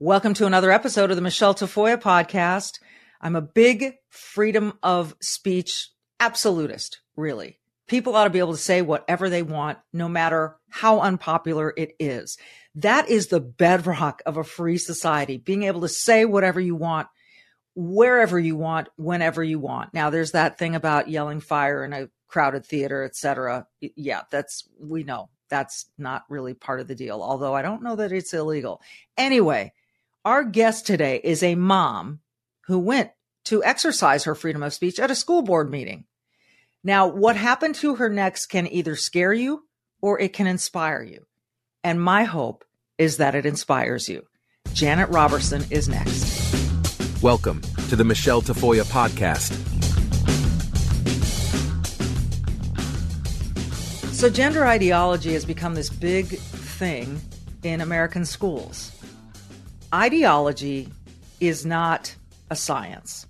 Welcome to another episode of the Michelle Tafoya podcast. I'm a big freedom of speech absolutist, really. People ought to be able to say whatever they want, no matter how unpopular it is. That is the bedrock of a free society, being able to say whatever you want, wherever you want, whenever you want. Now, there's that thing about yelling fire in a crowded theater, etc. Yeah, that's, we know that's not really part of the deal, although I don't know that it's illegal. Anyway, our guest today is a mom who went to exercise her freedom of speech at a school board meeting. Now, what happened to her next can either scare you or it can inspire you. And my hope is that it inspires you. Janet Roberson is next. Welcome to the Michelle Tafoya podcast. So, gender ideology has become this big thing in American schools ideology is not a science.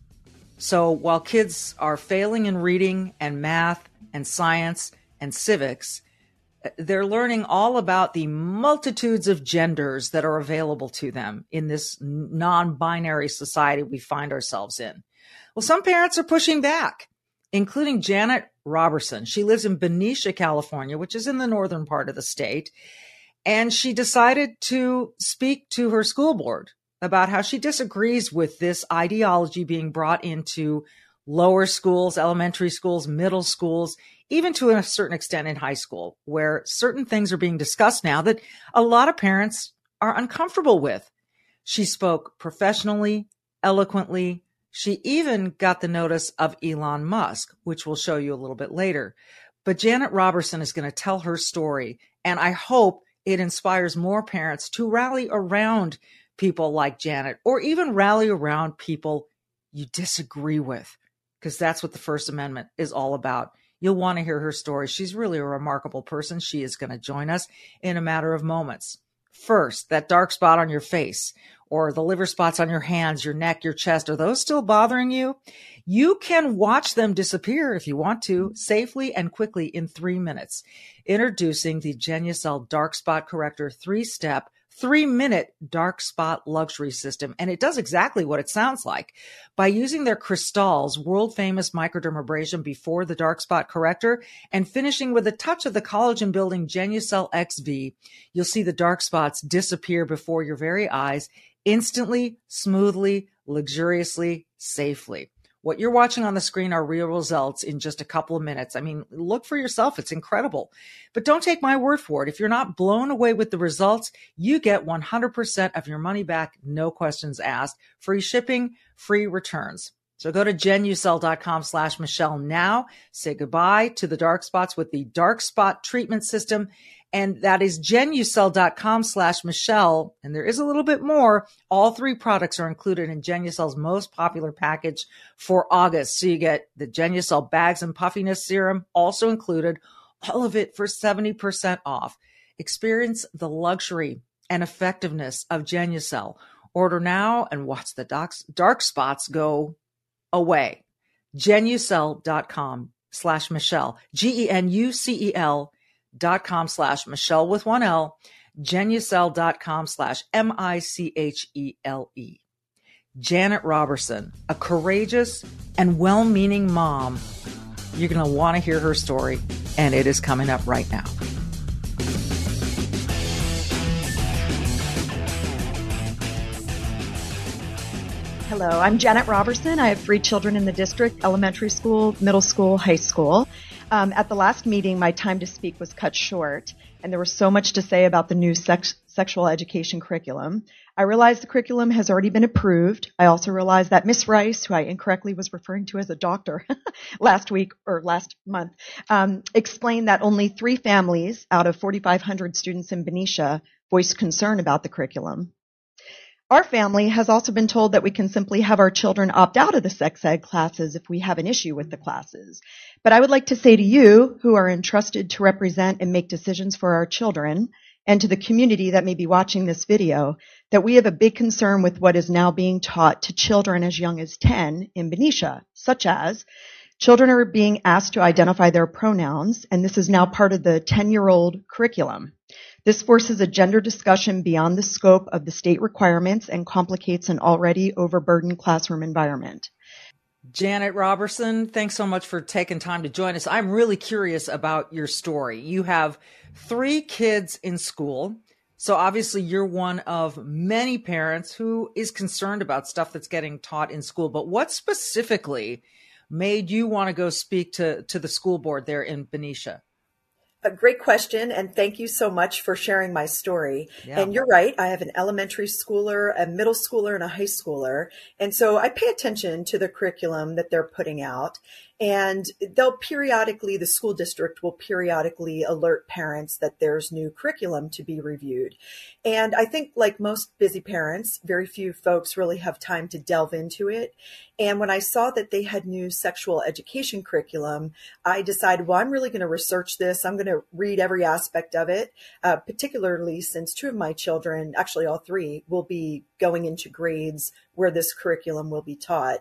So while kids are failing in reading and math and science and civics, they're learning all about the multitudes of genders that are available to them in this non binary society we find ourselves in. Well, some parents are pushing back, including Janet Roberson. She lives in Benicia, California, which is in the northern part of the state. And she decided to speak to her school board about how she disagrees with this ideology being brought into lower schools, elementary schools, middle schools, even to a certain extent in high school, where certain things are being discussed now that a lot of parents are uncomfortable with. She spoke professionally, eloquently. She even got the notice of Elon Musk, which we'll show you a little bit later. But Janet Roberson is going to tell her story. And I hope it inspires more parents to rally around people like Janet or even rally around people you disagree with, because that's what the First Amendment is all about. You'll want to hear her story. She's really a remarkable person. She is going to join us in a matter of moments. First, that dark spot on your face or the liver spots on your hands, your neck, your chest, are those still bothering you? You can watch them disappear if you want to safely and quickly in three minutes. Introducing the Genucel Dark Spot Corrector three step three minute dark spot luxury system. And it does exactly what it sounds like. By using their Cristal's world famous microdermabrasion before the dark spot corrector and finishing with a touch of the collagen building Genucel XV, you'll see the dark spots disappear before your very eyes instantly, smoothly, luxuriously, safely. What you're watching on the screen are real results in just a couple of minutes. I mean, look for yourself. It's incredible. But don't take my word for it. If you're not blown away with the results, you get 100% of your money back, no questions asked, free shipping, free returns. So go to genucel.com slash Michelle now. Say goodbye to the dark spots with the dark spot treatment system and that is genucel.com slash Michelle. And there is a little bit more. All three products are included in Genucel's most popular package for August. So you get the Genucel bags and puffiness serum also included, all of it for 70% off. Experience the luxury and effectiveness of Genucel. Order now and watch the dark spots go away. Genucel.com slash Michelle. G E N U C E L dot com slash Michelle with one L, genucel.com slash M I C H E L E. Janet Roberson, a courageous and well meaning mom. You're going to want to hear her story, and it is coming up right now. Hello, I'm Janet Roberson. I have three children in the district elementary school, middle school, high school. Um, at the last meeting, my time to speak was cut short, and there was so much to say about the new sex- sexual education curriculum. I realized the curriculum has already been approved. I also realized that Miss Rice, who I incorrectly was referring to as a doctor last week or last month, um, explained that only three families out of 4,500 students in Benicia voiced concern about the curriculum. Our family has also been told that we can simply have our children opt out of the sex ed classes if we have an issue with the classes. But I would like to say to you, who are entrusted to represent and make decisions for our children, and to the community that may be watching this video, that we have a big concern with what is now being taught to children as young as 10 in Benicia, such as children are being asked to identify their pronouns, and this is now part of the 10 year old curriculum. This forces a gender discussion beyond the scope of the state requirements and complicates an already overburdened classroom environment. Janet Roberson, thanks so much for taking time to join us. I'm really curious about your story. You have three kids in school. So obviously you're one of many parents who is concerned about stuff that's getting taught in school. But what specifically made you want to go speak to, to the school board there in Benicia? A great question, and thank you so much for sharing my story. Yeah. And you're right, I have an elementary schooler, a middle schooler, and a high schooler. And so I pay attention to the curriculum that they're putting out. And they'll periodically, the school district will periodically alert parents that there's new curriculum to be reviewed. And I think, like most busy parents, very few folks really have time to delve into it. And when I saw that they had new sexual education curriculum, I decided, well, I'm really going to research this. I'm going to read every aspect of it, uh, particularly since two of my children, actually all three, will be going into grades where this curriculum will be taught.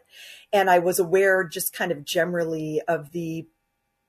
And I was aware just kind of generally of the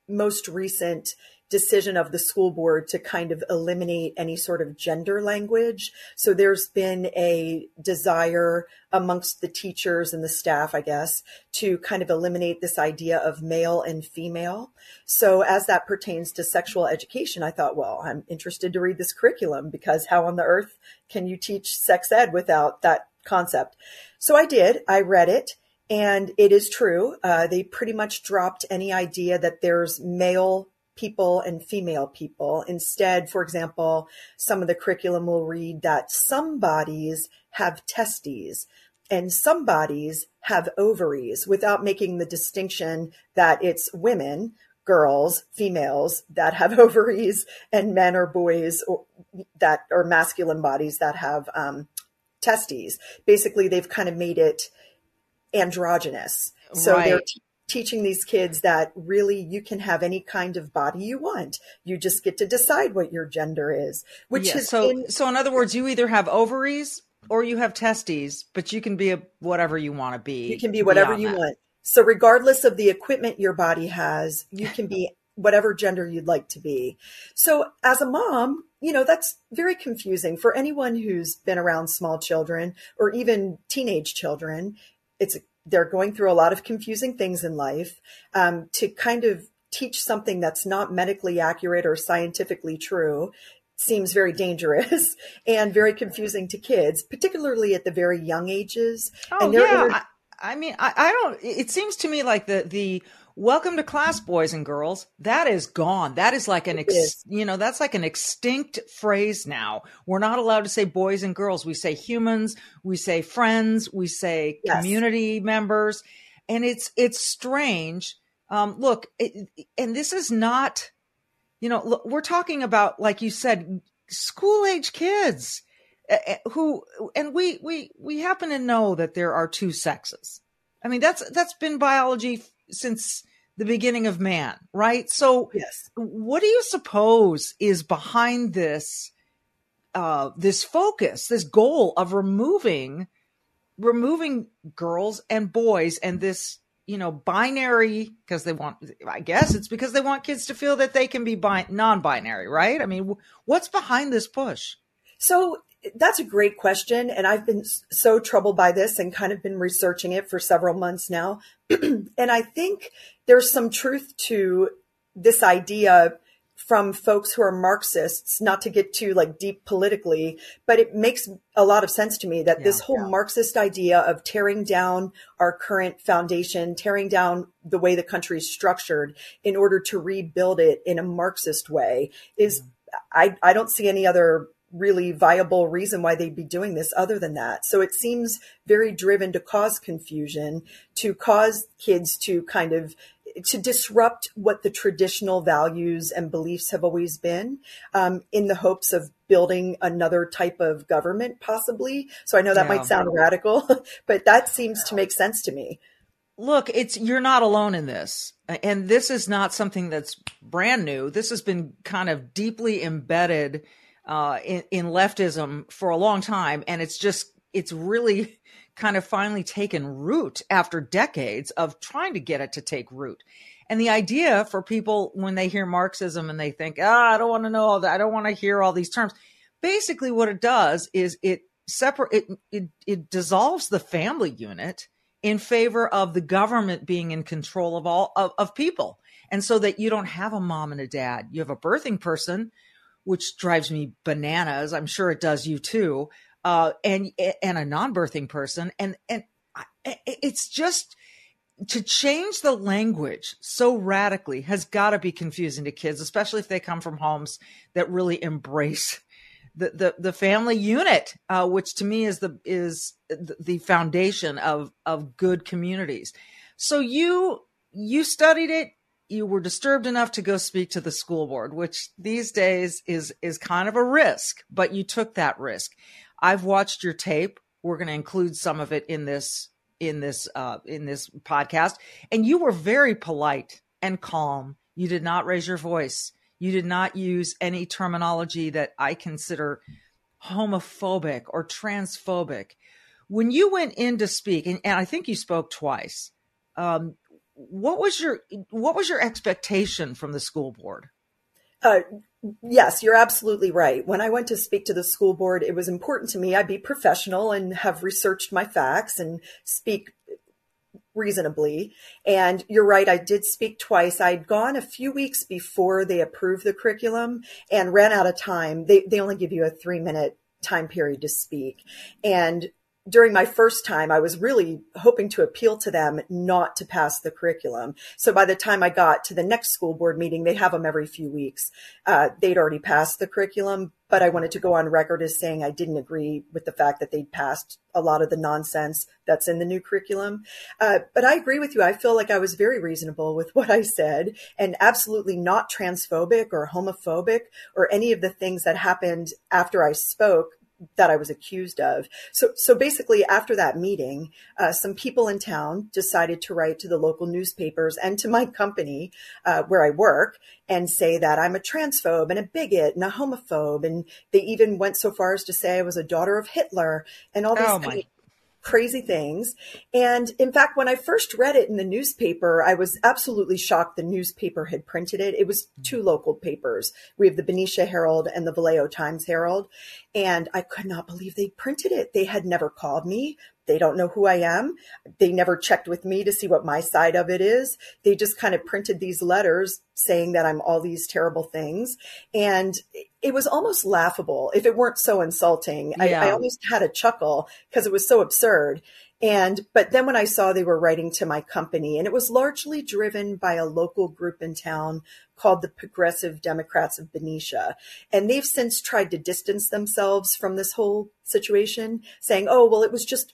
most recent decision of the school board to kind of eliminate any sort of gender language. So there's been a desire amongst the teachers and the staff, I guess, to kind of eliminate this idea of male and female. So as that pertains to sexual education, I thought, well, I'm interested to read this curriculum because how on the earth can you teach sex ed without that concept? So I did. I read it. And it is true. Uh, they pretty much dropped any idea that there's male people and female people. Instead, for example, some of the curriculum will read that some bodies have testes and some bodies have ovaries without making the distinction that it's women, girls, females that have ovaries and men or boys or, that are masculine bodies that have um, testes. Basically, they've kind of made it androgynous. So right. they're teaching these kids that really you can have any kind of body you want. You just get to decide what your gender is. Which yeah, is so. so in other words, you either have ovaries or you have testes, but you can be a, whatever you want to be. You can be whatever you that. want. So regardless of the equipment your body has, you can be whatever gender you'd like to be. So as a mom, you know, that's very confusing for anyone who's been around small children or even teenage children. It's they're going through a lot of confusing things in life. Um, to kind of teach something that's not medically accurate or scientifically true seems very dangerous and very confusing to kids, particularly at the very young ages. Oh, and yeah. Inter- I, I mean, I, I don't. It seems to me like the the welcome to class boys and girls. That is gone. That is like an ex, you know that's like an extinct phrase now. We're not allowed to say boys and girls. We say humans. We say friends. We say yes. community members. And it's it's strange. Um look it, and this is not you know look, we're talking about like you said school age kids uh, who and we we we happen to know that there are two sexes. I mean that's that's been biology since the beginning of man, right? So, yes. what do you suppose is behind this uh, this focus, this goal of removing removing girls and boys and this you know binary because they want i guess it's because they want kids to feel that they can be bi- non-binary right i mean what's behind this push so that's a great question. And I've been so troubled by this and kind of been researching it for several months now. and I think there's some truth to this idea from folks who are Marxists, not to get too like deep politically, but it makes a lot of sense to me that yeah, this whole yeah. Marxist idea of tearing down our current foundation, tearing down the way the country is structured in order to rebuild it in a Marxist way is, I, I don't see any other really viable reason why they'd be doing this other than that. So it seems very driven to cause confusion, to cause kids to kind of to disrupt what the traditional values and beliefs have always been, um, in the hopes of building another type of government, possibly. So I know that yeah. might sound radical, but that seems to make sense to me. Look, it's you're not alone in this. And this is not something that's brand new. This has been kind of deeply embedded uh, in, in leftism for a long time. And it's just, it's really kind of finally taken root after decades of trying to get it to take root. And the idea for people when they hear Marxism and they think, ah, I don't want to know all that. I don't want to hear all these terms. Basically, what it does is it separate, it, it, it dissolves the family unit in favor of the government being in control of all of, of people. And so that you don't have a mom and a dad, you have a birthing person, which drives me bananas. I'm sure it does you too. Uh, and, and a non-birthing person. And, and it's just, to change the language so radically has got to be confusing to kids, especially if they come from homes that really embrace the the, the family unit, uh, which to me is the is the foundation of of good communities. So you you studied it. You were disturbed enough to go speak to the school board, which these days is is kind of a risk, but you took that risk. I've watched your tape. We're going to include some of it in this in this uh, in this podcast, and you were very polite and calm. You did not raise your voice. You did not use any terminology that I consider homophobic or transphobic. When you went in to speak, and, and I think you spoke twice, um, what was your what was your expectation from the school board? Uh, yes, you're absolutely right. When I went to speak to the school board, it was important to me I'd be professional and have researched my facts and speak reasonably. And you're right, I did speak twice. I'd gone a few weeks before they approved the curriculum and ran out of time. They, they only give you a three minute time period to speak. And during my first time, I was really hoping to appeal to them not to pass the curriculum. So by the time I got to the next school board meeting, they have them every few weeks. Uh, they'd already passed the curriculum, but I wanted to go on record as saying I didn't agree with the fact that they'd passed a lot of the nonsense that's in the new curriculum. Uh, but I agree with you. I feel like I was very reasonable with what I said and absolutely not transphobic or homophobic or any of the things that happened after I spoke that I was accused of. So, so basically, after that meeting, uh, some people in town decided to write to the local newspapers and to my company uh, where I work and say that I'm a transphobe and a bigot and a homophobe, and they even went so far as to say I was a daughter of Hitler and all these. Oh my crazy things. And in fact, when I first read it in the newspaper, I was absolutely shocked the newspaper had printed it. It was mm-hmm. two local papers. We have the Benicia Herald and the Vallejo Times Herald. And I could not believe they printed it. They had never called me. They don't know who I am. They never checked with me to see what my side of it is. They just kind of printed these letters saying that I'm all these terrible things. And it was almost laughable if it weren't so insulting. Yeah. I, I almost had a chuckle because it was so absurd. And, but then when I saw they were writing to my company and it was largely driven by a local group in town called the Progressive Democrats of Benicia. And they've since tried to distance themselves from this whole situation saying, oh, well, it was just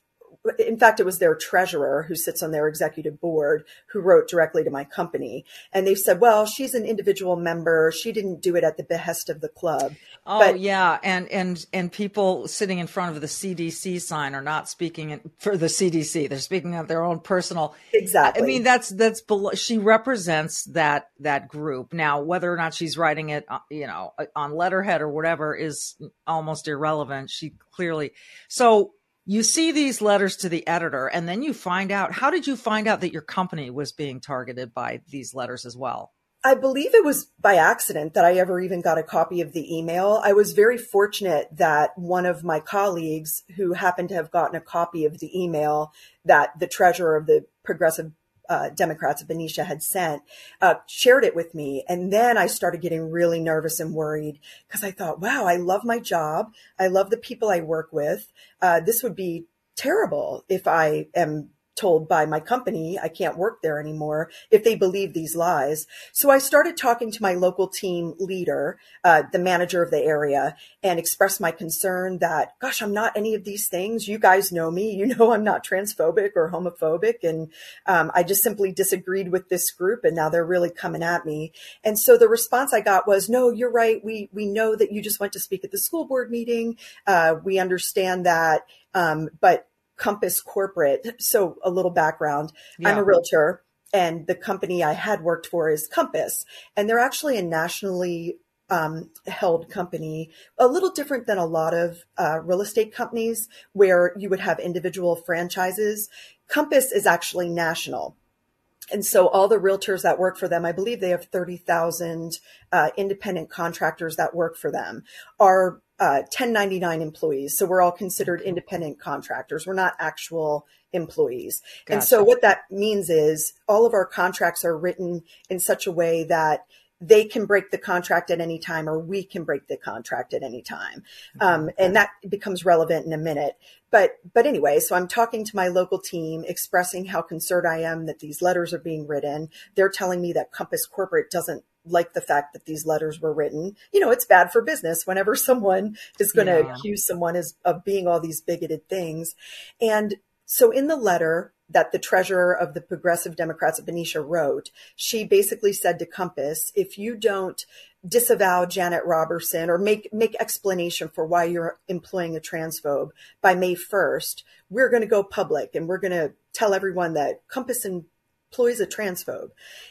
in fact, it was their treasurer who sits on their executive board who wrote directly to my company. And they said, well, she's an individual member. She didn't do it at the behest of the club. Oh, but, yeah. And, and, and people sitting in front of the CDC sign are not speaking for the CDC. They're speaking of their own personal. Exactly. I mean, that's, that's, below, she represents that, that group. Now, whether or not she's writing it, uh, you know, on letterhead or whatever is almost irrelevant. She clearly, so you see these letters to the editor and then you find out how did you find out that your company was being targeted by these letters as well I believe it was by accident that I ever even got a copy of the email. I was very fortunate that one of my colleagues who happened to have gotten a copy of the email that the treasurer of the Progressive uh, Democrats of Benicia had sent, uh, shared it with me. And then I started getting really nervous and worried because I thought, wow, I love my job. I love the people I work with. Uh, this would be terrible if I am told by my company I can't work there anymore if they believe these lies. So I started talking to my local team leader, uh, the manager of the area, and expressed my concern that, gosh, I'm not any of these things. You guys know me. You know I'm not transphobic or homophobic. And um, I just simply disagreed with this group, and now they're really coming at me. And so the response I got was, no, you're right. We, we know that you just went to speak at the school board meeting. Uh, we understand that. Um, but Compass Corporate. So a little background. Yeah. I'm a realtor and the company I had worked for is Compass and they're actually a nationally um, held company, a little different than a lot of uh, real estate companies where you would have individual franchises. Compass is actually national. And so all the realtors that work for them, I believe they have 30,000 uh, independent contractors that work for them, are uh, 1099 employees. So we're all considered independent contractors. We're not actual employees. Gotcha. And so what that means is all of our contracts are written in such a way that they can break the contract at any time or we can break the contract at any time. Um, and that becomes relevant in a minute. But, but anyway, so I'm talking to my local team, expressing how concerned I am that these letters are being written. They're telling me that Compass Corporate doesn't like the fact that these letters were written. You know, it's bad for business whenever someone is going to yeah. accuse someone as, of being all these bigoted things. And so in the letter that the treasurer of the Progressive Democrats of Benicia wrote, she basically said to Compass, if you don't disavow Janet Roberson or make make explanation for why you're employing a transphobe by May 1st, we're going to go public and we're going to tell everyone that Compass and employs a transphobe.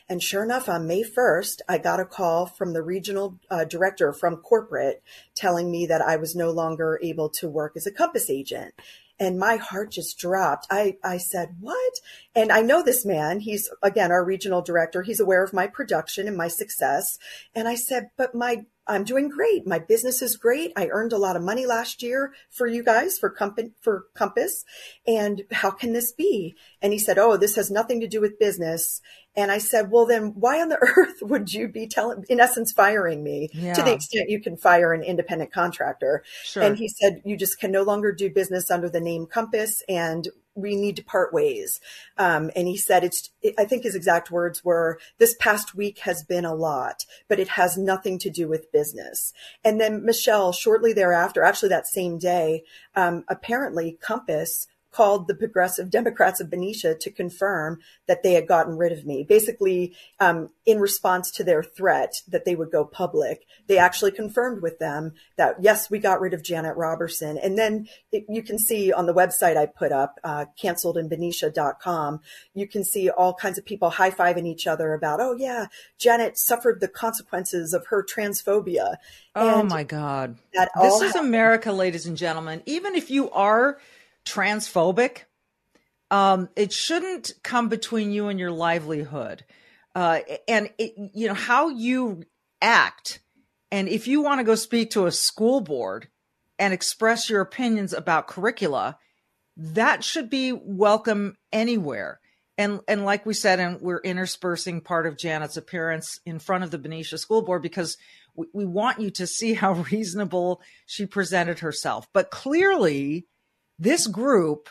And sure enough, on May 1st, I got a call from the regional uh, director from corporate telling me that I was no longer able to work as a Compass agent and my heart just dropped. I, I said, what? And I know this man. He's again, our regional director. He's aware of my production and my success. And I said, but my I'm doing great. My business is great. I earned a lot of money last year for you guys for company for Compass. And how can this be? And he said, Oh, this has nothing to do with business. And I said, Well, then why on the earth would you be telling, in essence, firing me yeah. to the extent you can fire an independent contractor? Sure. And he said, You just can no longer do business under the name Compass. And we need to part ways. Um, and he said, it's, I think his exact words were, this past week has been a lot, but it has nothing to do with business. And then Michelle, shortly thereafter, actually that same day, um, apparently Compass called the Progressive Democrats of Benicia to confirm that they had gotten rid of me. Basically, um, in response to their threat that they would go public, they actually confirmed with them that yes, we got rid of Janet Roberson. And then it, you can see on the website I put up, uh, canceledinbenicia.com, you can see all kinds of people high fiving each other about, oh yeah, Janet suffered the consequences of her transphobia. Oh and my God. This is America, ladies and gentlemen. Even if you are transphobic, um, it shouldn't come between you and your livelihood. Uh, and it, you know how you act, and if you want to go speak to a school board and express your opinions about curricula, that should be welcome anywhere. And and like we said, and we're interspersing part of Janet's appearance in front of the Benicia School Board because we, we want you to see how reasonable she presented herself. But clearly, this group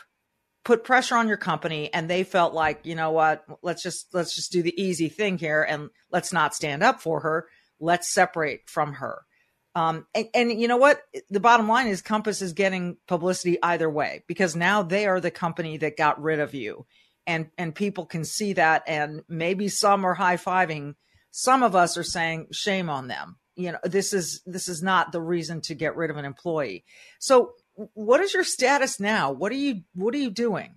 put pressure on your company and they felt like, you know what, let's just let's just do the easy thing here and let's not stand up for her. Let's separate from her. Um, and, and, you know what? The bottom line is Compass is getting publicity either way because now they are the company that got rid of you, and and people can see that, and maybe some are high fiving. Some of us are saying shame on them. You know, this is this is not the reason to get rid of an employee. So what is your status now? What are you what are you doing?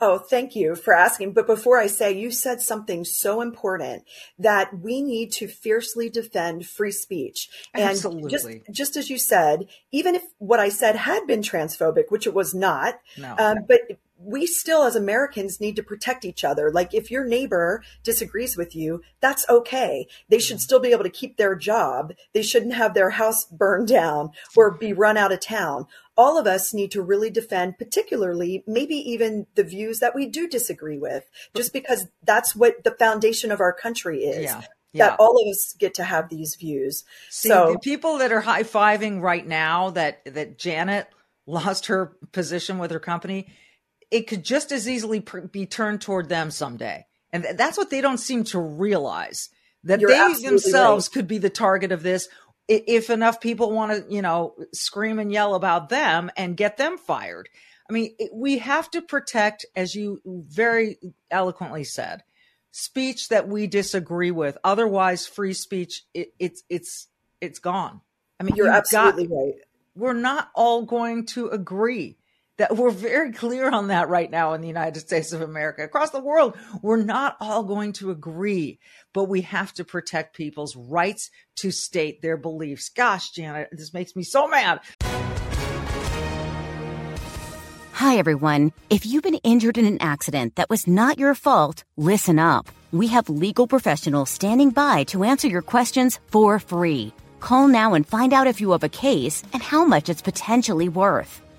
Oh, thank you for asking. But before I say, you said something so important that we need to fiercely defend free speech. And Absolutely. Just, just as you said, even if what I said had been transphobic, which it was not, no. um, but we still as Americans need to protect each other. Like if your neighbor disagrees with you, that's okay. They should still be able to keep their job. They shouldn't have their house burned down or be run out of town. All of us need to really defend, particularly maybe even the views that we do disagree with, just because that's what the foundation of our country is. Yeah. Yeah. that all of us get to have these views. See, so the people that are high fiving right now that that Janet lost her position with her company, it could just as easily pr- be turned toward them someday. And th- that's what they don't seem to realize that You're they themselves right. could be the target of this if enough people want to, you know, scream and yell about them and get them fired. I mean, we have to protect, as you very eloquently said, speech that we disagree with. Otherwise, free speech it, it's it's it's gone. I mean, you're absolutely got, right. We're not all going to agree. That we're very clear on that right now in the United States of America. Across the world, we're not all going to agree, but we have to protect people's rights to state their beliefs. Gosh, Janet, this makes me so mad. Hi, everyone. If you've been injured in an accident that was not your fault, listen up. We have legal professionals standing by to answer your questions for free. Call now and find out if you have a case and how much it's potentially worth.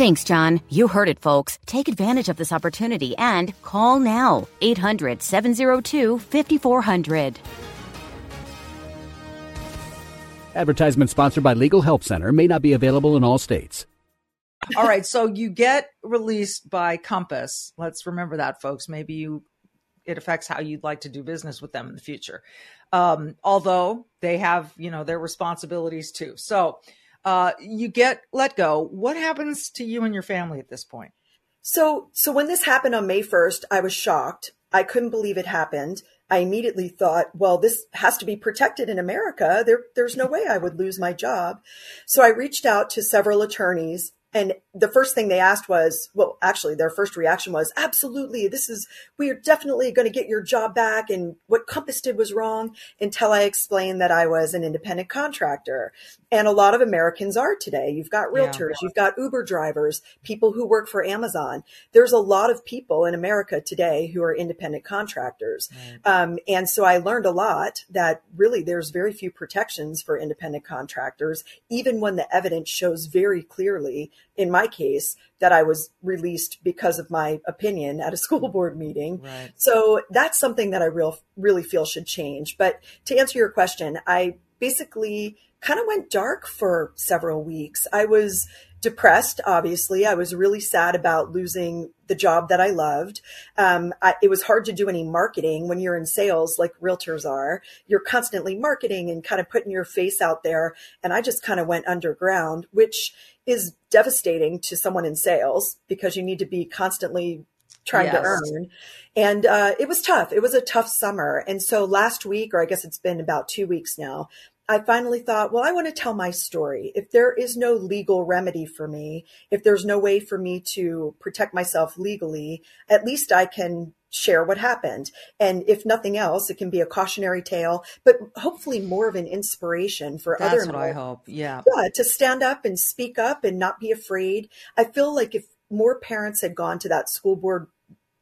Thanks, John. You heard it, folks. Take advantage of this opportunity and call now 800 702 5400. Advertisement sponsored by Legal Help Center may not be available in all states. All right, so you get released by Compass. Let's remember that, folks. Maybe you it affects how you'd like to do business with them in the future. Um, although they have, you know, their responsibilities too. So uh, you get let go. What happens to you and your family at this point? So, so when this happened on May 1st, I was shocked. I couldn't believe it happened. I immediately thought, well, this has to be protected in America. There, there's no way I would lose my job. So I reached out to several attorneys and the first thing they asked was, well, actually, their first reaction was, absolutely, this is, we are definitely going to get your job back. And what Compass did was wrong until I explained that I was an independent contractor. And a lot of Americans are today. You've got realtors, yeah. you've got Uber drivers, people who work for Amazon. There's a lot of people in America today who are independent contractors. Um, and so I learned a lot that really there's very few protections for independent contractors, even when the evidence shows very clearly in my case, that I was released because of my opinion at a school board meeting. Right. So that's something that I real, really feel should change. But to answer your question, I basically kind of went dark for several weeks. I was depressed, obviously. I was really sad about losing the job that I loved. Um, I, it was hard to do any marketing when you're in sales, like realtors are. You're constantly marketing and kind of putting your face out there. And I just kind of went underground, which is devastating to someone in sales because you need to be constantly trying yes. to earn. And uh, it was tough. It was a tough summer. And so last week, or I guess it's been about two weeks now, I finally thought, well, I want to tell my story. If there is no legal remedy for me, if there's no way for me to protect myself legally, at least I can share what happened. And if nothing else, it can be a cautionary tale, but hopefully more of an inspiration for That's other. That's what I hope. Yeah. Yeah. To stand up and speak up and not be afraid. I feel like if more parents had gone to that school board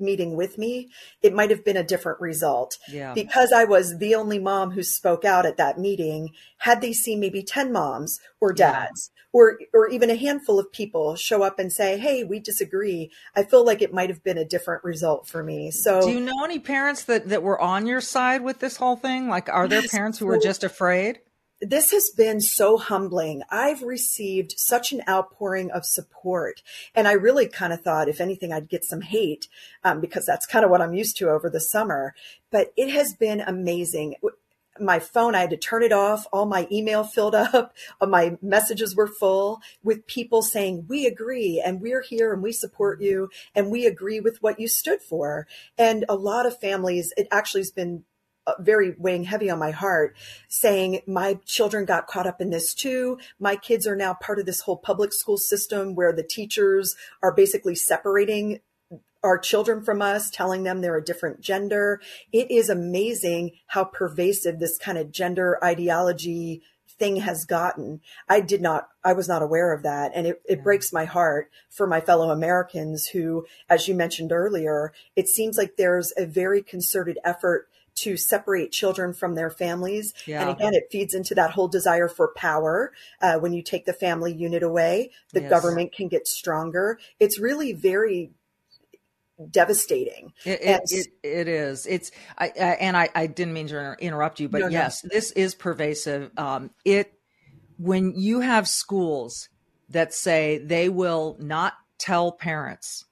meeting with me, it might have been a different result. Yeah. Because I was the only mom who spoke out at that meeting, had they seen maybe 10 moms or dads yeah. or or even a handful of people show up and say, "Hey, we disagree." I feel like it might have been a different result for me. So Do you know any parents that that were on your side with this whole thing? Like are there yes, parents who were just afraid? This has been so humbling. I've received such an outpouring of support. And I really kind of thought, if anything, I'd get some hate um, because that's kind of what I'm used to over the summer. But it has been amazing. My phone, I had to turn it off. All my email filled up. My messages were full with people saying, we agree and we're here and we support you and we agree with what you stood for. And a lot of families, it actually has been Uh, very weighing heavy on my heart saying my children got caught up in this too my kids are now part of this whole public school system where the teachers are basically separating our children from us telling them they're a different gender it is amazing how pervasive this kind of gender ideology thing has gotten. I did not, I was not aware of that. And it, it breaks my heart for my fellow Americans who, as you mentioned earlier, it seems like there's a very concerted effort to separate children from their families. Yeah. And again, it feeds into that whole desire for power. Uh, when you take the family unit away, the yes. government can get stronger. It's really very devastating. It, it, it, it is. It's I, uh, and I, I didn't mean to interrupt you, but no, yes, no. this is pervasive. Um, it when you have schools that say they will not tell parents,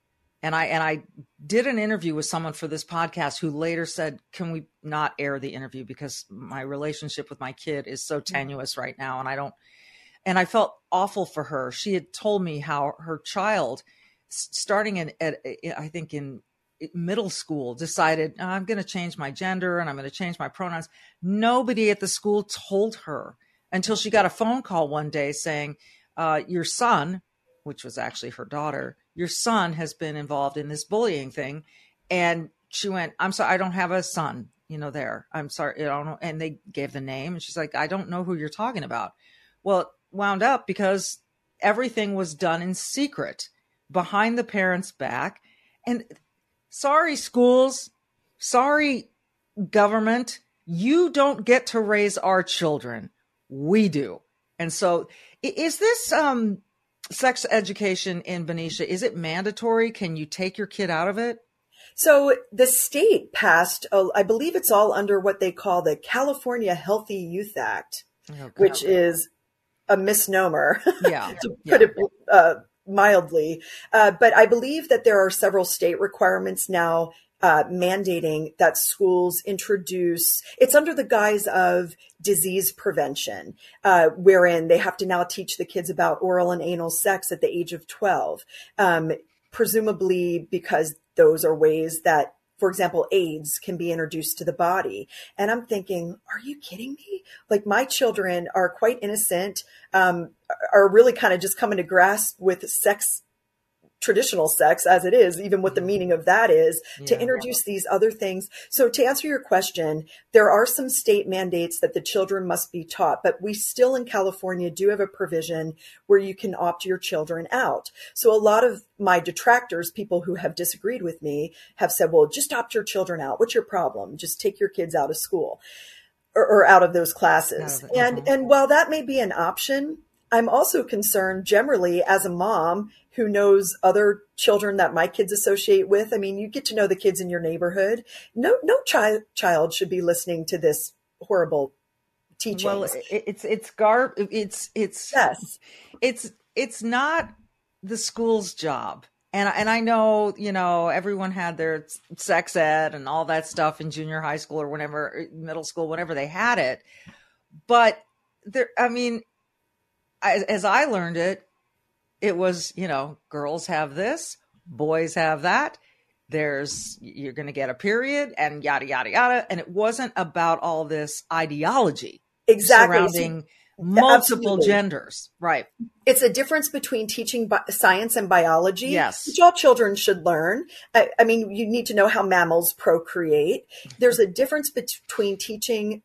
and I and I did an interview with someone for this podcast who later said, "Can we not air the interview because my relationship with my kid is so mm. tenuous right now, and I don't." And I felt awful for her. She had told me how her child starting in at, I think in middle school decided oh, I'm going to change my gender and I'm going to change my pronouns. Nobody at the school told her until she got a phone call one day saying, uh, "Your son, which was actually her daughter, your son has been involved in this bullying thing," and she went, "I'm sorry, I don't have a son." You know, there. I'm sorry, I don't know. And they gave the name, and she's like, "I don't know who you're talking about." Well, it wound up because everything was done in secret behind the parents' back. And sorry, schools, sorry, government, you don't get to raise our children. We do. And so is this um, sex education in Benicia, is it mandatory? Can you take your kid out of it? So the state passed, uh, I believe it's all under what they call the California Healthy Youth Act, oh, which is a misnomer. Yeah. to put yeah. it uh, mildly. Uh, but I believe that there are several state requirements now uh, mandating that schools introduce it's under the guise of disease prevention uh, wherein they have to now teach the kids about oral and anal sex at the age of 12 um, presumably because those are ways that for example, AIDS can be introduced to the body. And I'm thinking, are you kidding me? Like my children are quite innocent, um, are really kind of just coming to grasp with sex traditional sex as it is, even what the mm-hmm. meaning of that is, yeah. to introduce these other things. So to answer your question, there are some state mandates that the children must be taught, but we still in California do have a provision where you can opt your children out. So a lot of my detractors, people who have disagreed with me, have said, well, just opt your children out. What's your problem? Just take your kids out of school or, or out of those classes. and, uh-huh. and while that may be an option, I'm also concerned generally as a mom who knows other children that my kids associate with. I mean, you get to know the kids in your neighborhood. No, no child child should be listening to this horrible teaching. Well, it's it's gar it's it's yes, it's it's not the school's job. And and I know you know everyone had their sex ed and all that stuff in junior high school or whenever middle school, whenever they had it. But there, I mean, as, as I learned it, it was, you know, girls have this, boys have that. There's, you're going to get a period and yada, yada, yada. And it wasn't about all this ideology exactly surrounding multiple Absolutely. genders. Right. It's a difference between teaching bi- science and biology, yes. which all children should learn. I, I mean, you need to know how mammals procreate. There's a difference between teaching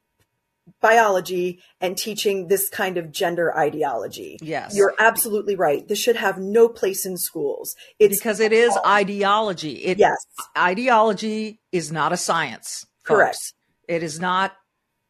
biology and teaching this kind of gender ideology. Yes. You're absolutely right. This should have no place in schools. It's because it is ideology. It, yes. Ideology is not a science. Correct. It is not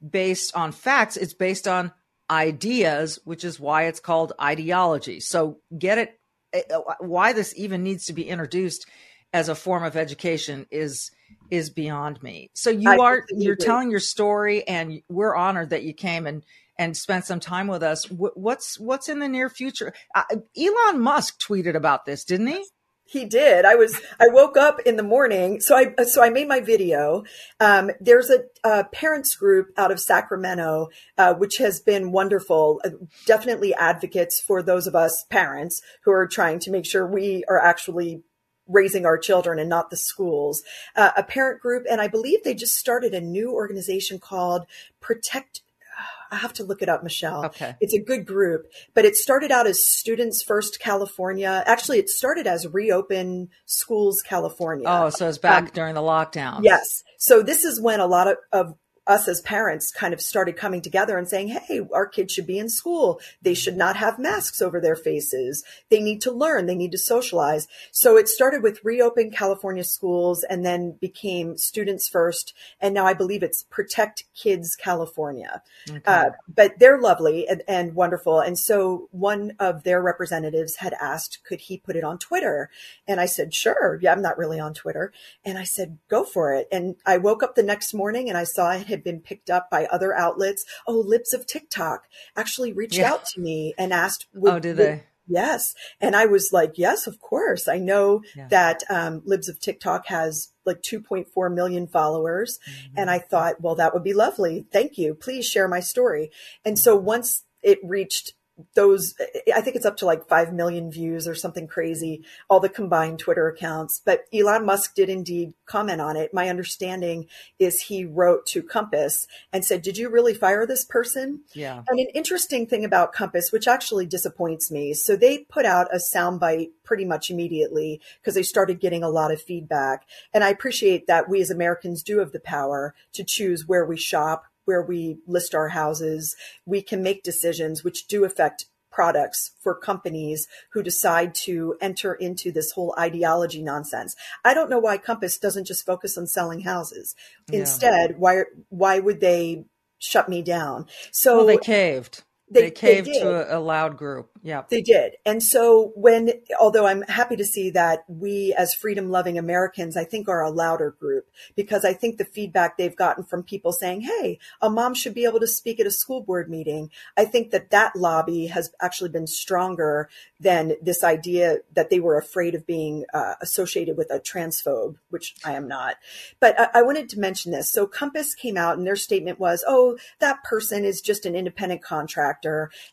based on facts. It's based on ideas, which is why it's called ideology. So get it. Eh, why this even needs to be introduced as a form of education is is beyond me. So you I are you're telling your story, and we're honored that you came and and spent some time with us. What's what's in the near future? Uh, Elon Musk tweeted about this, didn't he? He did. I was. I woke up in the morning, so I so I made my video. Um, there's a, a, parents group out of Sacramento, uh, which has been wonderful. Uh, definitely advocates for those of us parents who are trying to make sure we are actually raising our children and not the schools. Uh, a parent group, and I believe they just started a new organization called Protect. I have to look it up, Michelle. Okay. It's a good group, but it started out as Students First California. Actually, it started as Reopen Schools California. Oh, so it's back um, during the lockdown. Yes. So this is when a lot of, of us as parents kind of started coming together and saying, Hey, our kids should be in school. They should not have masks over their faces. They need to learn. They need to socialize. So it started with reopen California schools and then became students first. And now I believe it's protect kids California. Okay. Uh, but they're lovely and, and wonderful. And so one of their representatives had asked, could he put it on Twitter? And I said, sure. Yeah, I'm not really on Twitter. And I said, go for it. And I woke up the next morning and I saw it had been picked up by other outlets. Oh, Libs of TikTok actually reached yeah. out to me and asked, would, oh, did they? Yes. And I was like, yes, of course. I know yeah. that um, Libs of TikTok has like 2.4 million followers. Mm-hmm. And I thought, well, that would be lovely. Thank you. Please share my story. And so once it reached those i think it's up to like 5 million views or something crazy all the combined twitter accounts. But elon musk did indeed comment on it. My understanding is he wrote to compass and said did you really fire this person? Yeah. And an interesting thing about compass which actually disappoints me so they put out a soundbite pretty much immediately because they started getting a lot of feedback. And i appreciate that we as americans do have the power to choose where we shop where we list our houses, we can make decisions which do affect products for companies who decide to enter into this whole ideology nonsense. I don't know why Compass doesn't just focus on selling houses. Yeah. Instead, why why would they shut me down? So well, they caved. They, they caved they to a, a, loud group. Yeah. They did. And so when, although I'm happy to see that we as freedom loving Americans, I think are a louder group because I think the feedback they've gotten from people saying, Hey, a mom should be able to speak at a school board meeting. I think that that lobby has actually been stronger than this idea that they were afraid of being uh, associated with a transphobe, which I am not. But I, I wanted to mention this. So Compass came out and their statement was, Oh, that person is just an independent contractor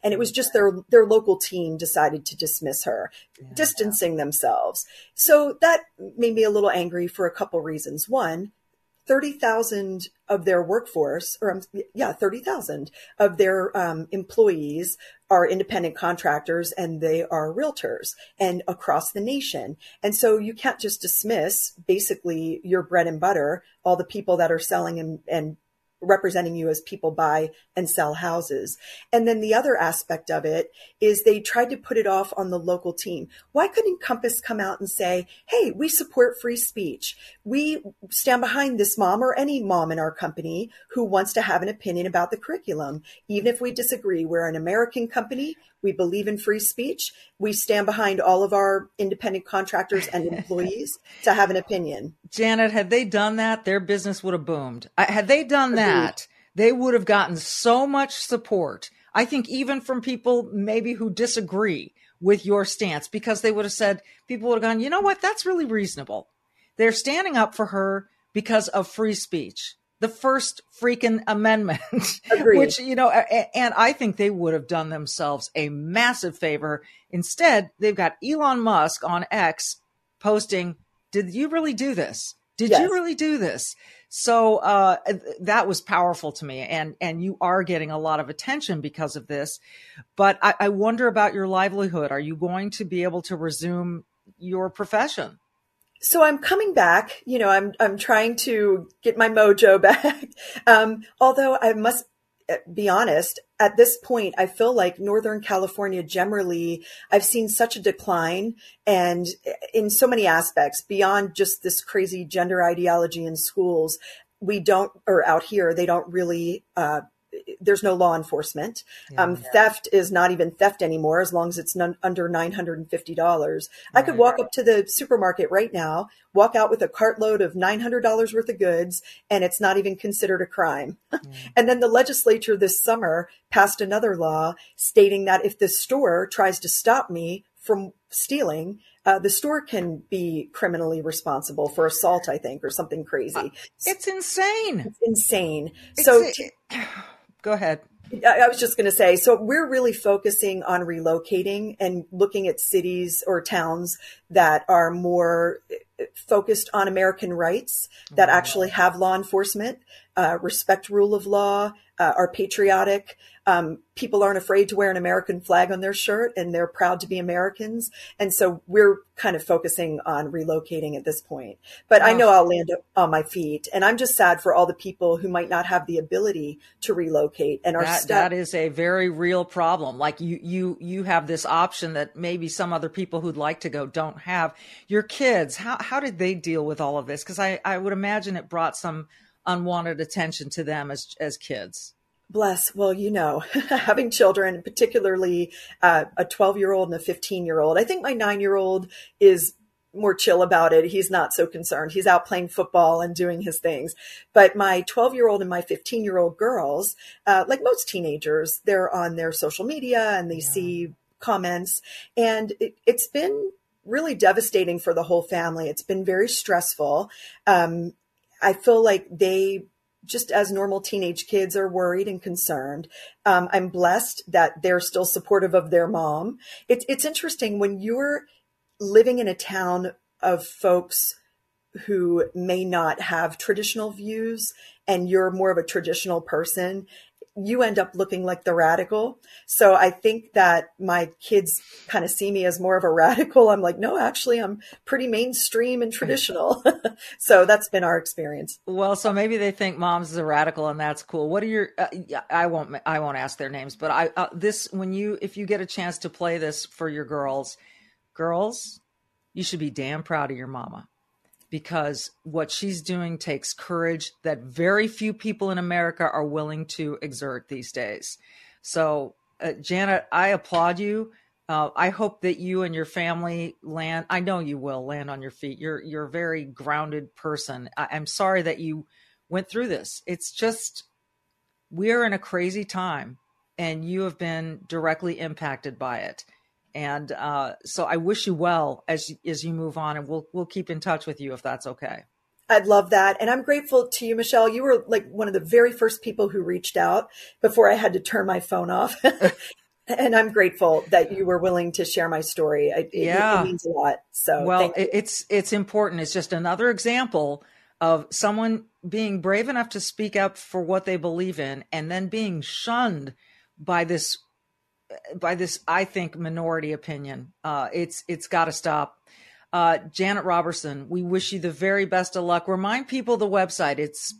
and it was just their their local team decided to dismiss her, yeah. distancing themselves. So that made me a little angry for a couple reasons. One, 30,000 of their workforce, or um, yeah, 30,000 of their um, employees are independent contractors and they are realtors and across the nation. And so you can't just dismiss basically your bread and butter, all the people that are selling and, and representing you as people buy and sell houses. And then the other aspect of it is they tried to put it off on the local team. Why couldn't Compass come out and say, Hey, we support free speech. We stand behind this mom or any mom in our company who wants to have an opinion about the curriculum. Even if we disagree, we're an American company. We believe in free speech. We stand behind all of our independent contractors and employees to have an opinion. Janet, had they done that, their business would have boomed. Had they done that, they would have gotten so much support. I think even from people maybe who disagree with your stance, because they would have said, people would have gone, you know what? That's really reasonable. They're standing up for her because of free speech the first freaking amendment, which, you know, and I think they would have done themselves a massive favor. Instead, they've got Elon Musk on X posting, Did you really do this? Did yes. you really do this? So uh, that was powerful to me, and and you are getting a lot of attention because of this. But I, I wonder about your livelihood. Are you going to be able to resume your profession? so I'm coming back. You know, I'm I'm trying to get my mojo back. Um, although I must be honest, at this point, I feel like Northern California generally, I've seen such a decline, and in so many aspects beyond just this crazy gender ideology in schools, we don't, or out here, they don't really. Uh, there's no law enforcement. Yeah, um, yeah. Theft is not even theft anymore as long as it's none, under $950. Right, I could walk right. up to the supermarket right now, walk out with a cartload of $900 worth of goods, and it's not even considered a crime. Mm. and then the legislature this summer passed another law stating that if the store tries to stop me from stealing, uh, the store can be criminally responsible for assault, I think, or something crazy. Uh, it's insane. It's insane. It's so, a- t- Go ahead. I was just going to say, so we're really focusing on relocating and looking at cities or towns that are more focused on American rights, that mm-hmm. actually have law enforcement. Uh, respect rule of law, uh, are patriotic. Um, people aren't afraid to wear an American flag on their shirt and they're proud to be Americans. And so we're kind of focusing on relocating at this point. But I know I'll land on my feet. And I'm just sad for all the people who might not have the ability to relocate and are that, stuck. That is a very real problem. Like you, you, you have this option that maybe some other people who'd like to go don't have. Your kids, how, how did they deal with all of this? Because I, I would imagine it brought some unwanted attention to them as as kids? Bless. Well, you know, having children, particularly uh, a 12 year old and a 15 year old, I think my nine year old is more chill about it. He's not so concerned. He's out playing football and doing his things. But my 12 year old and my 15 year old girls, uh, like most teenagers, they're on their social media and they yeah. see comments. And it, has been really devastating for the whole family. It's been very stressful. Um, I feel like they just as normal teenage kids are worried and concerned. Um, I'm blessed that they're still supportive of their mom. It's it's interesting when you're living in a town of folks who may not have traditional views and you're more of a traditional person you end up looking like the radical. So I think that my kids kind of see me as more of a radical. I'm like, no, actually, I'm pretty mainstream and traditional. so that's been our experience. Well, so maybe they think mom's a radical and that's cool. What are your, uh, I won't, I won't ask their names, but I, uh, this, when you, if you get a chance to play this for your girls, girls, you should be damn proud of your mama because what she's doing takes courage that very few people in America are willing to exert these days. So, uh, Janet, I applaud you. Uh, I hope that you and your family land. I know you will land on your feet. You're you're a very grounded person. I, I'm sorry that you went through this. It's just we're in a crazy time, and you have been directly impacted by it. And uh, so I wish you well as as you move on, and we'll we'll keep in touch with you if that's okay. I'd love that. And I'm grateful to you, Michelle. You were like one of the very first people who reached out before I had to turn my phone off. and I'm grateful that you were willing to share my story. It, yeah. It, it means a lot. So well, it's, it's important. It's just another example of someone being brave enough to speak up for what they believe in and then being shunned by this by this, I think, minority opinion. Uh, it's it's got to stop. Uh, Janet Roberson, we wish you the very best of luck. Remind people the website. It's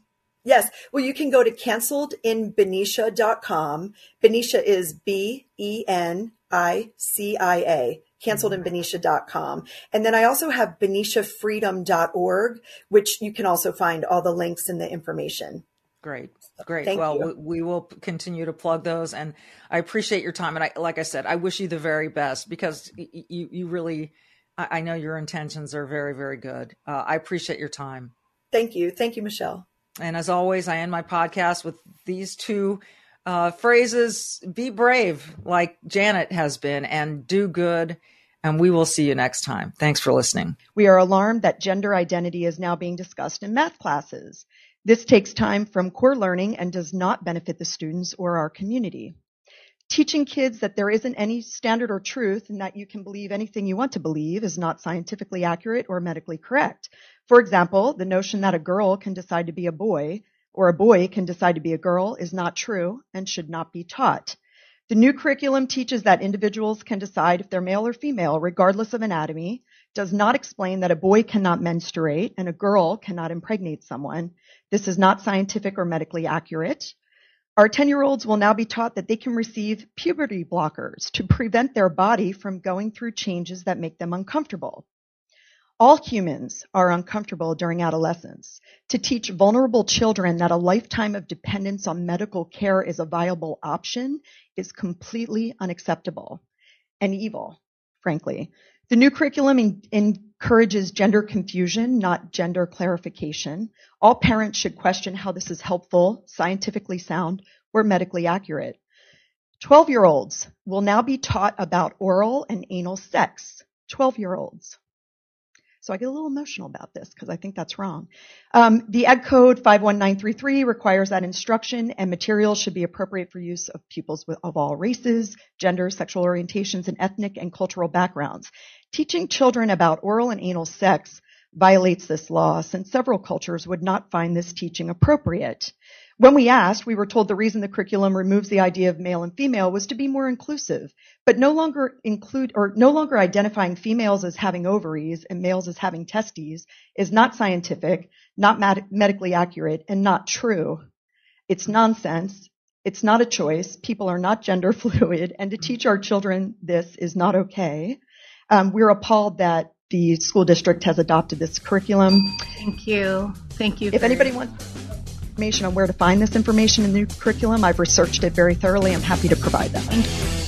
Yes. Well, you can go to canceledinbenicia.com. Benicia is B E N I C I A, canceledinbenicia.com. And then I also have beniciafreedom.org, which you can also find all the links and the information. Great. Great. Thank well, we, we, will continue to plug those, and I appreciate your time. And I, like I said, I wish you the very best because you, you really, I, I know your intentions are very, very good. Uh, I appreciate your time. Thank you. Thank you, Michelle. And as always, I end my podcast with these two uh, phrases: "Be brave," like Janet has been, and "Do good." And we will see you next time. Thanks for listening. We are alarmed that gender identity is now being discussed in math classes. This takes time from core learning and does not benefit the students or our community. Teaching kids that there isn't any standard or truth and that you can believe anything you want to believe is not scientifically accurate or medically correct. For example, the notion that a girl can decide to be a boy or a boy can decide to be a girl is not true and should not be taught. The new curriculum teaches that individuals can decide if they're male or female regardless of anatomy, does not explain that a boy cannot menstruate and a girl cannot impregnate someone, this is not scientific or medically accurate. Our 10 year olds will now be taught that they can receive puberty blockers to prevent their body from going through changes that make them uncomfortable. All humans are uncomfortable during adolescence. To teach vulnerable children that a lifetime of dependence on medical care is a viable option is completely unacceptable and evil, frankly. The new curriculum in, encourages gender confusion, not gender clarification. All parents should question how this is helpful, scientifically sound, or medically accurate. 12 year olds will now be taught about oral and anal sex. 12 year olds. So I get a little emotional about this because I think that's wrong. Um, the Ed Code 51933 requires that instruction and materials should be appropriate for use of pupils with, of all races, genders, sexual orientations, and ethnic and cultural backgrounds. Teaching children about oral and anal sex violates this law since several cultures would not find this teaching appropriate. When we asked, we were told the reason the curriculum removes the idea of male and female was to be more inclusive, but no longer include or no longer identifying females as having ovaries and males as having testes is not scientific, not med- medically accurate, and not true. It's nonsense. It's not a choice. People are not gender fluid, and to teach our children this is not okay. Um, we're appalled that the school district has adopted this curriculum. Thank you. Thank you. If anybody wants information on where to find this information in the curriculum, I've researched it very thoroughly. I'm happy to provide that.